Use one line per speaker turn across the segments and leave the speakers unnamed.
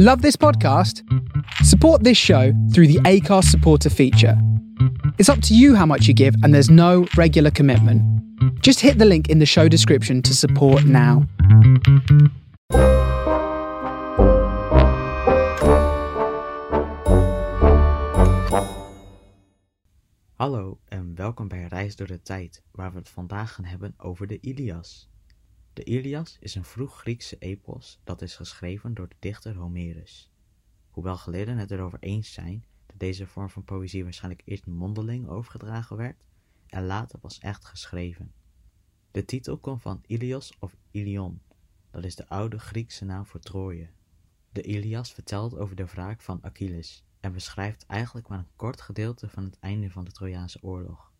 Love this podcast? Support this show through the ACARS supporter feature. It's up to you how much you give, and there's no regular commitment. Just hit the link in the show description to support now.
Hallo en welkom bij Reis door de Tijd, waar we het vandaag gaan hebben over de Ilias. De Ilias is een vroeg Griekse epos dat is geschreven door de dichter Homerus. Hoewel geleerden het erover eens zijn dat deze vorm van poëzie waarschijnlijk eerst mondeling overgedragen werd en later pas echt geschreven. De titel komt van Ilios of Ilion, dat is de oude Griekse naam voor Troje. De Ilias vertelt over de wraak van Achilles en beschrijft eigenlijk maar een kort gedeelte van het einde van de Trojaanse oorlog,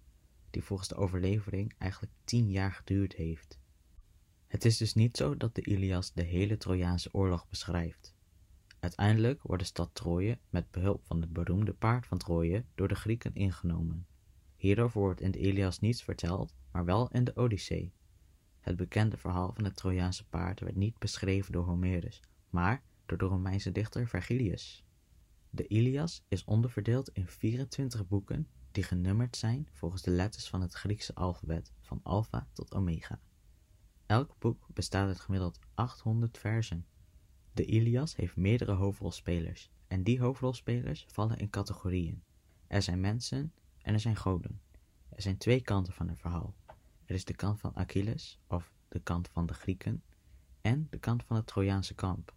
die volgens de overlevering eigenlijk tien jaar geduurd heeft. Het is dus niet zo dat de Ilias de hele Trojaanse oorlog beschrijft. Uiteindelijk wordt de stad Troje met behulp van het beroemde paard van Troje door de Grieken ingenomen. Hierover wordt in de Ilias niets verteld, maar wel in de Odyssee. Het bekende verhaal van het Trojaanse paard werd niet beschreven door Homerus, maar door de Romeinse dichter Vergilius. De Ilias is onderverdeeld in 24 boeken die genummerd zijn volgens de letters van het Griekse alfabet, van alfa tot omega. Elk boek bestaat uit gemiddeld 800 versen. De Ilias heeft meerdere hoofdrolspelers en die hoofdrolspelers vallen in categorieën. Er zijn mensen en er zijn goden. Er zijn twee kanten van het verhaal. Er is de kant van Achilles, of de kant van de Grieken, en de kant van het Trojaanse kamp.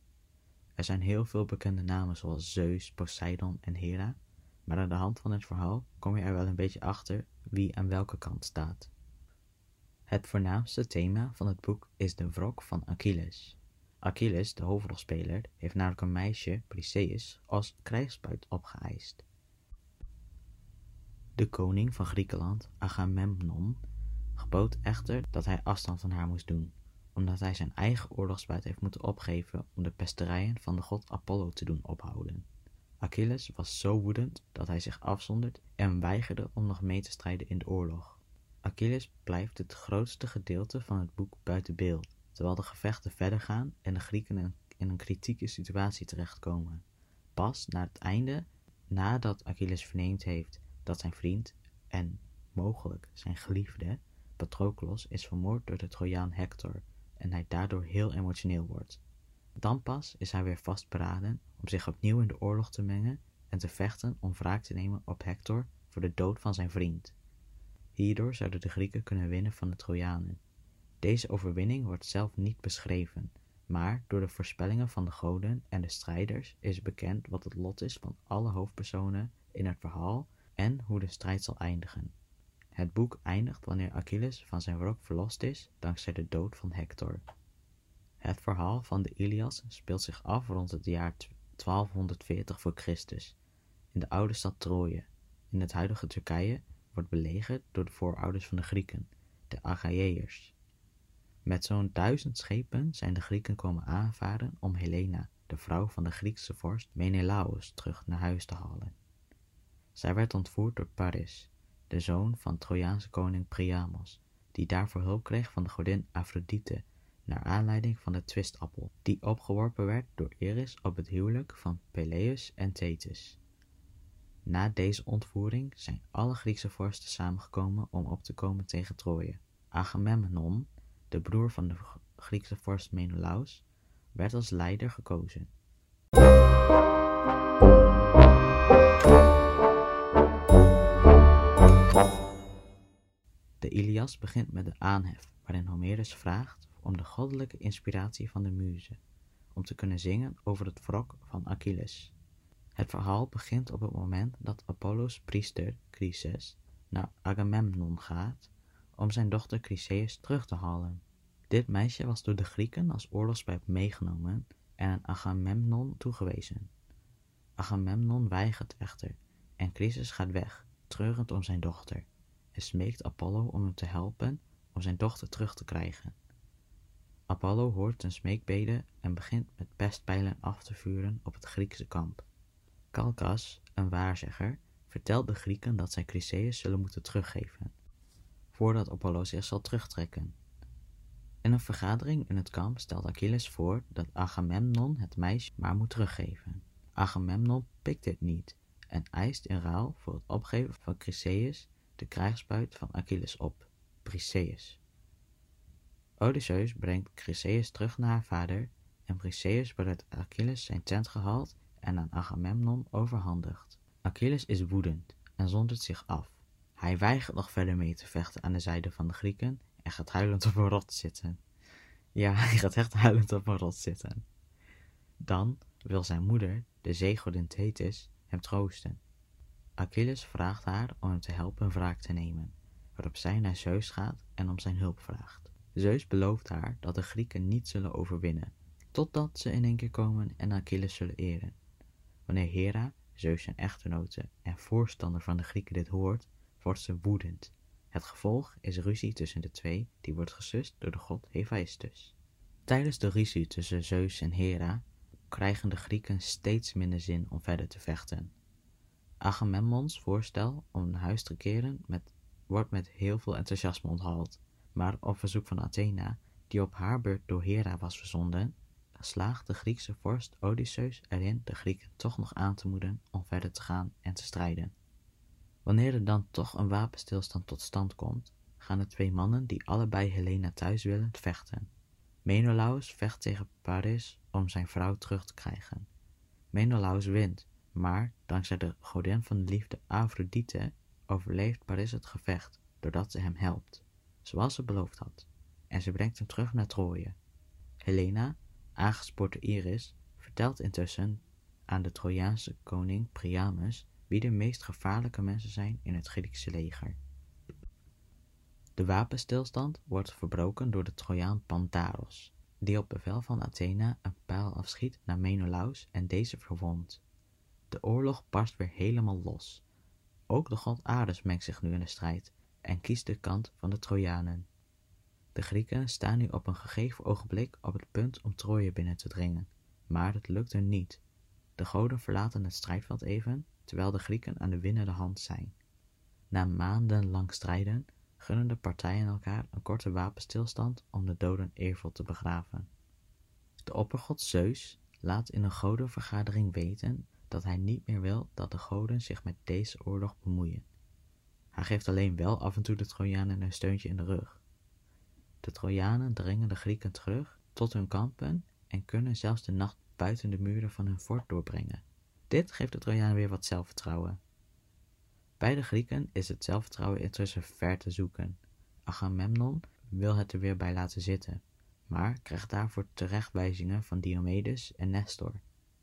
Er zijn heel veel bekende namen zoals Zeus, Poseidon en Hera, maar aan de hand van het verhaal kom je er wel een beetje achter wie aan welke kant staat. Het voornaamste thema van het boek is de wrok van Achilles. Achilles, de hoofdrolspeler, heeft namelijk een meisje, Briseis, als krijgsbuit opgeëist. De koning van Griekenland, Agamemnon, gebood echter dat hij afstand van haar moest doen, omdat hij zijn eigen oorlogsbuit heeft moeten opgeven om de pesterijen van de god Apollo te doen ophouden. Achilles was zo woedend dat hij zich afzondert en weigerde om nog mee te strijden in de oorlog. Achilles blijft het grootste gedeelte van het boek buiten beeld, terwijl de gevechten verder gaan en de Grieken in een kritieke situatie terechtkomen. Pas na het einde, nadat Achilles verneemd heeft dat zijn vriend en mogelijk zijn geliefde Patroclus is vermoord door de Trojaan Hector en hij daardoor heel emotioneel wordt. Dan pas is hij weer vastberaden om zich opnieuw in de oorlog te mengen en te vechten om wraak te nemen op Hector voor de dood van zijn vriend. Hierdoor zouden de Grieken kunnen winnen van de Trojanen. Deze overwinning wordt zelf niet beschreven, maar door de voorspellingen van de goden en de strijders is bekend wat het lot is van alle hoofdpersonen in het verhaal en hoe de strijd zal eindigen. Het boek eindigt wanneer Achilles van zijn wrok verlost is dankzij de dood van Hector. Het verhaal van de Ilias speelt zich af rond het jaar 1240 voor Christus in de oude stad Troje, in het huidige Turkije, wordt belegerd door de voorouders van de Grieken, de Achaeërs. Met zo'n duizend schepen zijn de Grieken komen aanvaren om Helena, de vrouw van de Griekse vorst Menelaos, terug naar huis te halen. Zij werd ontvoerd door Paris, de zoon van Trojaanse koning Priamos, die daarvoor hulp kreeg van de godin Aphrodite, naar aanleiding van de twistappel, die opgeworpen werd door Eris op het huwelijk van Peleus en Thetis. Na deze ontvoering zijn alle Griekse vorsten samengekomen om op te komen tegen Troje. Agamemnon, de broer van de Griekse vorst Menelaus, werd als leider gekozen. De Ilias begint met de aanhef, waarin Homerus vraagt om de goddelijke inspiratie van de muze, om te kunnen zingen over het wrok van Achilles. Het verhaal begint op het moment dat Apollo's priester, Chryses, naar Agamemnon gaat om zijn dochter Chryseis terug te halen. Dit meisje was door de Grieken als oorlogsbuit meegenomen en aan Agamemnon toegewezen. Agamemnon weigert echter en Chryses gaat weg, treurend om zijn dochter, en smeekt Apollo om hem te helpen om zijn dochter terug te krijgen. Apollo hoort zijn smeekbeden en begint met pestpijlen af te vuren op het Griekse kamp. Calcas, een waarzegger, vertelt de Grieken dat zij Chryseis zullen moeten teruggeven, voordat Apollo zich zal terugtrekken. In een vergadering in het kamp stelt Achilles voor dat Agamemnon het meisje maar moet teruggeven. Agamemnon pikt dit niet en eist in ruil voor het opgeven van Chryseis de krijgsbuit van Achilles op, Briseis. Odysseus brengt Chryseis terug naar haar vader en Briseis uit Achilles zijn tent gehaald en aan Agamemnon overhandigd. Achilles is woedend en zondert zich af. Hij weigert nog verder mee te vechten aan de zijde van de Grieken en gaat huilend op een rot zitten. Ja, hij gaat echt huilend op een rot zitten. Dan wil zijn moeder, de zeegodin Thetis, hem troosten. Achilles vraagt haar om hem te helpen wraak te nemen, waarop zij naar Zeus gaat en om zijn hulp vraagt. Zeus belooft haar dat de Grieken niet zullen overwinnen, totdat ze in één keer komen en Achilles zullen eren. Wanneer Hera, Zeus zijn echtgenote en voorstander van de Grieken dit hoort, wordt ze woedend. Het gevolg is ruzie tussen de twee, die wordt gesust door de god Hephaestus. Tijdens de ruzie tussen Zeus en Hera krijgen de Grieken steeds minder zin om verder te vechten. Agamemnons voorstel om naar huis te keren met, wordt met heel veel enthousiasme onthaald, maar op verzoek van Athena, die op haar beurt door Hera was verzonden, slaagt de Griekse vorst Odysseus erin de Grieken toch nog aan te moedigen om verder te gaan en te strijden. Wanneer er dan toch een wapenstilstand tot stand komt, gaan de twee mannen die allebei Helena thuis willen vechten. Menelaus vecht tegen Paris om zijn vrouw terug te krijgen. Menelaus wint, maar dankzij de godin van de liefde Aphrodite overleeft Paris het gevecht doordat ze hem helpt, zoals ze beloofd had, en ze brengt hem terug naar Troje. Helena, aangespoord door Iris, vertelt intussen aan de Trojaanse koning Priamus wie de meest gevaarlijke mensen zijn in het Griekse leger. De wapenstilstand wordt verbroken door de Trojaan Pandaros, die op bevel van Athena een pijl afschiet naar Menelaus en deze verwondt. De oorlog barst weer helemaal los. Ook de god Ares mengt zich nu in de strijd en kiest de kant van de Trojanen. De Grieken staan nu op een gegeven ogenblik op het punt om Troje binnen te dringen, maar het lukt hun niet. De goden verlaten het strijdveld even, terwijl de Grieken aan de winnende hand zijn. Na maandenlang strijden gunnen de partijen elkaar een korte wapenstilstand om de doden eervol te begraven. De oppergod Zeus laat in een godenvergadering weten dat hij niet meer wil dat de goden zich met deze oorlog bemoeien. Hij geeft alleen wel af en toe de Trojanen een steuntje in de rug. De Trojanen dringen de Grieken terug tot hun kampen en kunnen zelfs de nacht buiten de muren van hun fort doorbrengen. Dit geeft de Trojanen weer wat zelfvertrouwen. Bij de Grieken is het zelfvertrouwen intussen ver te zoeken. Agamemnon wil het er weer bij laten zitten, maar krijgt daarvoor terechtwijzingen van Diomedes en Nestor.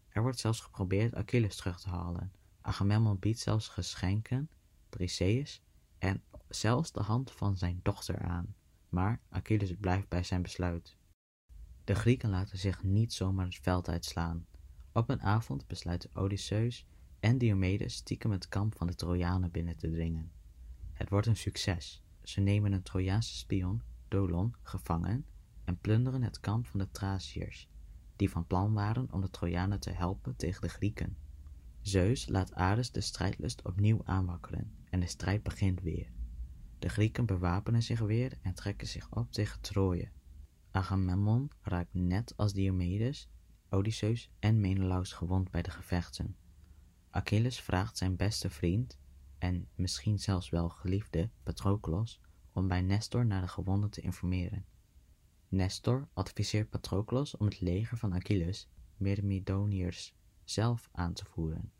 Er wordt zelfs geprobeerd Achilles terug te halen. Agamemnon biedt zelfs geschenken, Briseis en zelfs de hand van zijn dochter aan. Maar Achilles blijft bij zijn besluit. De Grieken laten zich niet zomaar het veld uitslaan. Op een avond besluiten Odysseus en Diomedes stiekem het kamp van de Trojanen binnen te dringen. Het wordt een succes. Ze nemen een Trojaanse spion, Dolon, gevangen en plunderen het kamp van de Thraciërs, die van plan waren om de Trojanen te helpen tegen de Grieken. Zeus laat Ares de strijdlust opnieuw aanwakkeren en de strijd begint weer. De Grieken bewapenen zich weer en trekken zich op tegen Troje. Agamemnon raakt net als Diomedes, Odysseus en Menelaus gewond bij de gevechten. Achilles vraagt zijn beste vriend en misschien zelfs wel geliefde Patroklos om bij Nestor naar de gewonden te informeren. Nestor adviseert Patroklos om het leger van Achilles, Myrmidoniërs, zelf aan te voeren.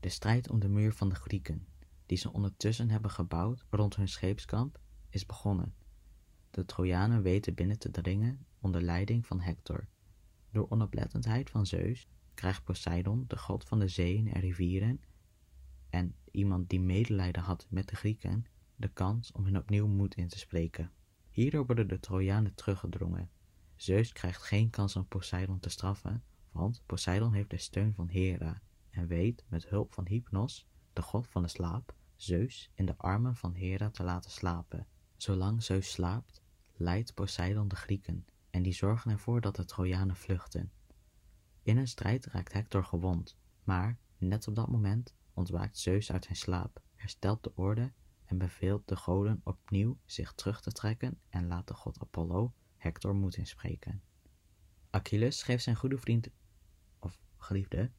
De strijd om de muur van de Grieken, die ze ondertussen hebben gebouwd rond hun scheepskamp, is begonnen. De Trojanen weten binnen te dringen onder leiding van Hector. Door onoplettendheid van Zeus krijgt Poseidon, de god van de zeeën en rivieren, en iemand die medelijden had met de Grieken, de kans om hen opnieuw moed in te spreken. Hierdoor worden de Trojanen teruggedrongen. Zeus krijgt geen kans om Poseidon te straffen, want Poseidon heeft de steun van Hera en weet met hulp van Hypnos, de god van de slaap, Zeus in de armen van Hera te laten slapen. Zolang Zeus slaapt, leidt Poseidon de Grieken en die zorgen ervoor dat de Trojanen vluchten. In een strijd raakt Hector gewond, maar net op dat moment ontwaakt Zeus uit zijn slaap, herstelt de orde en beveelt de goden opnieuw zich terug te trekken en laat de god Apollo Hector moed inspreken. Achilles geeft zijn goede vriend, of geliefde,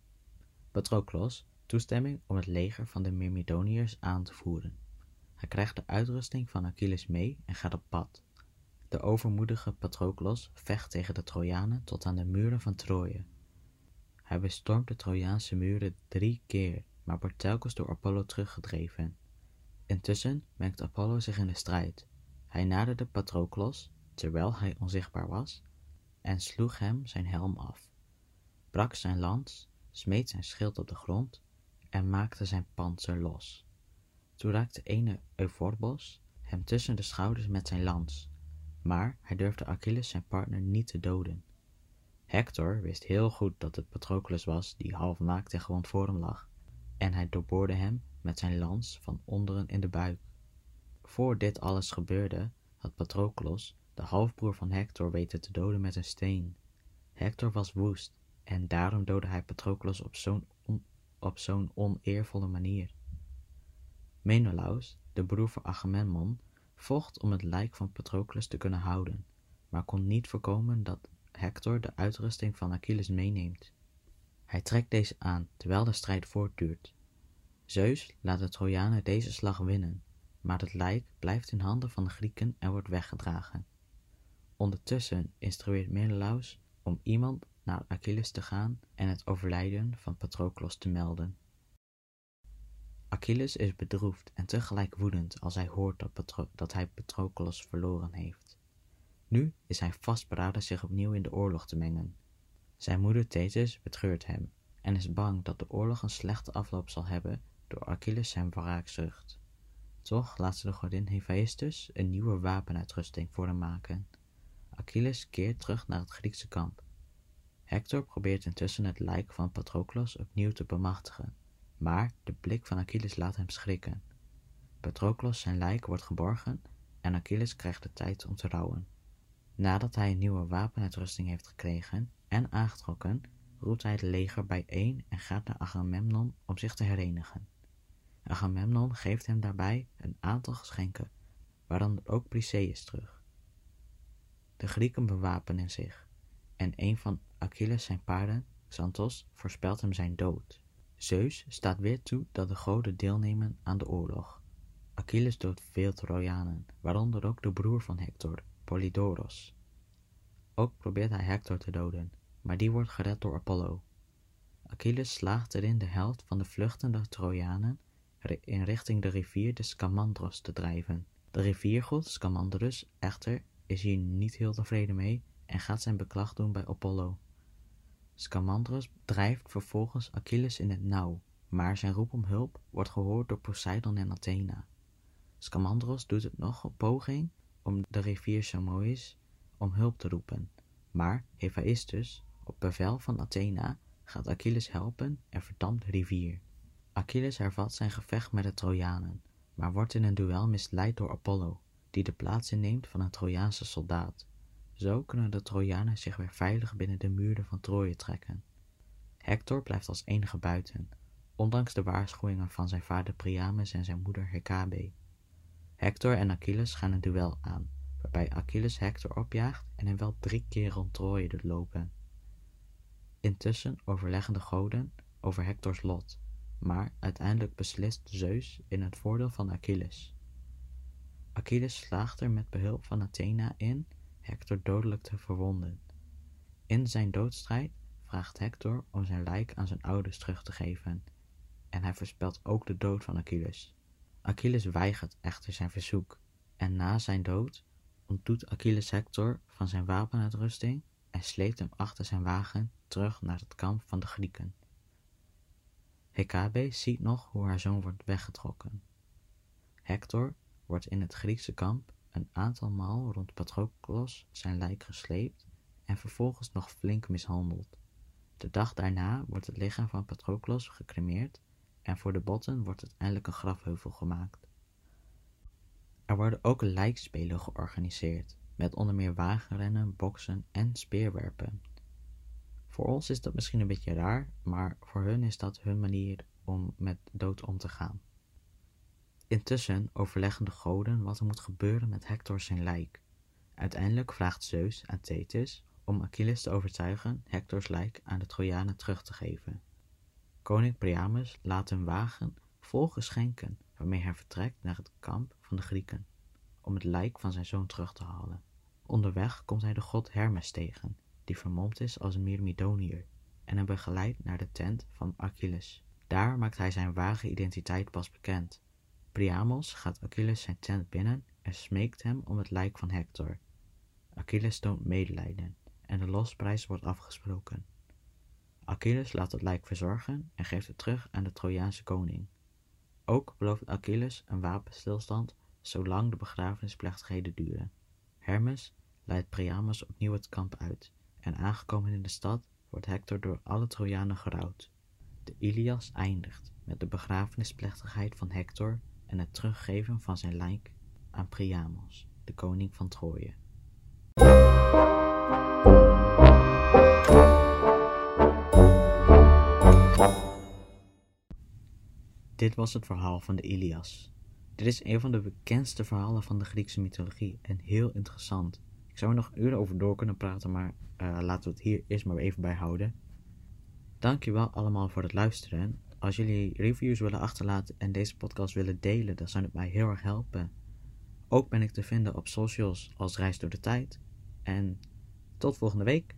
Patroclus toestemming om het leger van de Myrmidoniërs aan te voeren. Hij krijgt de uitrusting van Achilles mee en gaat op pad. De overmoedige Patroclus vecht tegen de Trojanen tot aan de muren van Troje. Hij bestormt de Trojaanse muren drie keer, maar wordt telkens door Apollo teruggedreven. Intussen mengt Apollo zich in de strijd. Hij naderde Patroclus, terwijl hij onzichtbaar was, en sloeg hem zijn helm af, brak zijn lans, smeet zijn schild op de grond en maakte zijn panzer los. Toen raakte ene Euphorbos hem tussen de schouders met zijn lans, maar hij durfde Achilles zijn partner niet te doden. Hector wist heel goed dat het Patroclus was die half naakt en gewond voor hem lag, en hij doorboorde hem met zijn lans van onderen in de buik. Voor dit alles gebeurde, had Patroclus, de halfbroer van Hector, weten te doden met een steen. Hector was woest, en daarom doodde hij Patroclus op zo'n op zo'n oneervolle manier. Menelaus, de broer van Agamemnon, vocht om het lijk van Patroclus te kunnen houden, maar kon niet voorkomen dat Hector de uitrusting van Achilles meeneemt. Hij trekt deze aan terwijl de strijd voortduurt. Zeus laat de Trojanen deze slag winnen, maar het lijk blijft in handen van de Grieken en wordt weggedragen. Ondertussen instrueert Menelaus om iemand naar Achilles te gaan en het overlijden van Patroclus te melden. Achilles is bedroefd en tegelijk woedend als hij hoort dat, dat hij Patroclus verloren heeft. Nu is hij vastberaden zich opnieuw in de oorlog te mengen. Zijn moeder Thetis betreurt hem en is bang dat de oorlog een slechte afloop zal hebben door Achilles zijn wraakzucht. Toch laat ze de godin Hephaestus een nieuwe wapenuitrusting voor hem maken. Achilles keert terug naar het Griekse kamp. Hector probeert intussen het lijk van Patroclus opnieuw te bemachtigen, maar de blik van Achilles laat hem schrikken. Patroclus zijn lijk wordt geborgen en Achilles krijgt de tijd om te rouwen. Nadat hij een nieuwe wapenuitrusting heeft gekregen en aangetrokken, roept hij het leger bijeen en gaat naar Agamemnon om zich te herenigen. Agamemnon geeft hem daarbij een aantal geschenken, waaronder ook Briseis terug. De Grieken bewapenen zich, en een van Achilles zijn paarden, Xanthos, voorspelt hem zijn dood. Zeus staat weer toe dat de goden deelnemen aan de oorlog. Achilles doodt veel Trojanen, waaronder ook de broer van Hector, Polydoros. Ook probeert hij Hector te doden, maar die wordt gered door Apollo. Achilles slaagt erin de helft van de vluchtende Trojanen in richting de rivier de Scamandros te drijven. De riviergod Scamandrus echter is hier niet heel tevreden mee en gaat zijn beklag doen bij Apollo. Scamandros drijft vervolgens Achilles in het nauw, maar zijn roep om hulp wordt gehoord door Poseidon en Athena. Scamandros doet het nog op poging om de rivier Samois om hulp te roepen, maar Hephaestus, op bevel van Athena, gaat Achilles helpen en verdamt de rivier. Achilles hervat zijn gevecht met de Trojanen, maar wordt in een duel misleid door Apollo, die de plaats inneemt van een Trojaanse soldaat. Zo kunnen de Trojanen zich weer veilig binnen de muren van Troje trekken. Hector blijft als enige buiten, ondanks de waarschuwingen van zijn vader Priamus en zijn moeder Hekabe. Hector en Achilles gaan een duel aan, waarbij Achilles Hector opjaagt en hem wel drie keer rond Troje doet lopen. Intussen overleggen de goden over Hectors lot, maar uiteindelijk beslist Zeus in het voordeel van Achilles. Achilles slaagt er met behulp van Athena in Hector dodelijk te verwonden. In zijn doodstrijd vraagt Hector om zijn lijk aan zijn ouders terug te geven, en hij voorspelt ook de dood van Achilles. Achilles weigert echter zijn verzoek, en na zijn dood ontdoet Achilles Hector van zijn wapenuitrusting en sleept hem achter zijn wagen terug naar het kamp van de Grieken. Hekabe ziet nog hoe haar zoon wordt weggetrokken. Hector wordt in het Griekse kamp een aantal maal rond Patroclus zijn lijk gesleept en vervolgens nog flink mishandeld. De dag daarna wordt het lichaam van Patroclus gecremeerd en voor de botten wordt uiteindelijk een grafheuvel gemaakt. Er worden ook lijkspelen georganiseerd, met onder meer wagenrennen, boksen en speerwerpen. Voor ons is dat misschien een beetje raar, maar voor hun is dat hun manier om met dood om te gaan. Intussen overleggen de goden wat er moet gebeuren met Hector zijn lijk. Uiteindelijk vraagt Zeus aan Thetis om Achilles te overtuigen Hectors lijk aan de Trojanen terug te geven. Koning Priamus laat een wagen vol geschenken waarmee hij vertrekt naar het kamp van de Grieken om het lijk van zijn zoon terug te halen. Onderweg komt hij de god Hermes tegen, die vermomd is als een Myrmidoniër en hem begeleidt naar de tent van Achilles. Daar maakt hij zijn ware identiteit pas bekend. Priamos gaat Achilles zijn tent binnen en smeekt hem om het lijk van Hector. Achilles toont medelijden en de losprijs wordt afgesproken. Achilles laat het lijk verzorgen en geeft het terug aan de Trojaanse koning. Ook belooft Achilles een wapenstilstand zolang de begrafenisplechtigheden duren. Hermes leidt Priamus opnieuw het kamp uit en aangekomen in de stad wordt Hector door alle Trojanen gerouwd. De Ilias eindigt met de begrafenisplechtigheid van Hector en het teruggeven van zijn lijk aan Priamos, de koning van Troje. Dit was het verhaal van de Ilias. Dit is een van de bekendste verhalen van de Griekse mythologie en heel interessant. Ik zou er nog uren over door kunnen praten, maar uh, laten we het hier eerst maar even bij houden. Dankjewel allemaal voor het luisteren. Als jullie reviews willen achterlaten en deze podcast willen delen, dan zou het mij heel erg helpen. Ook ben ik te vinden op socials als Reis door de Tijd. En tot volgende week.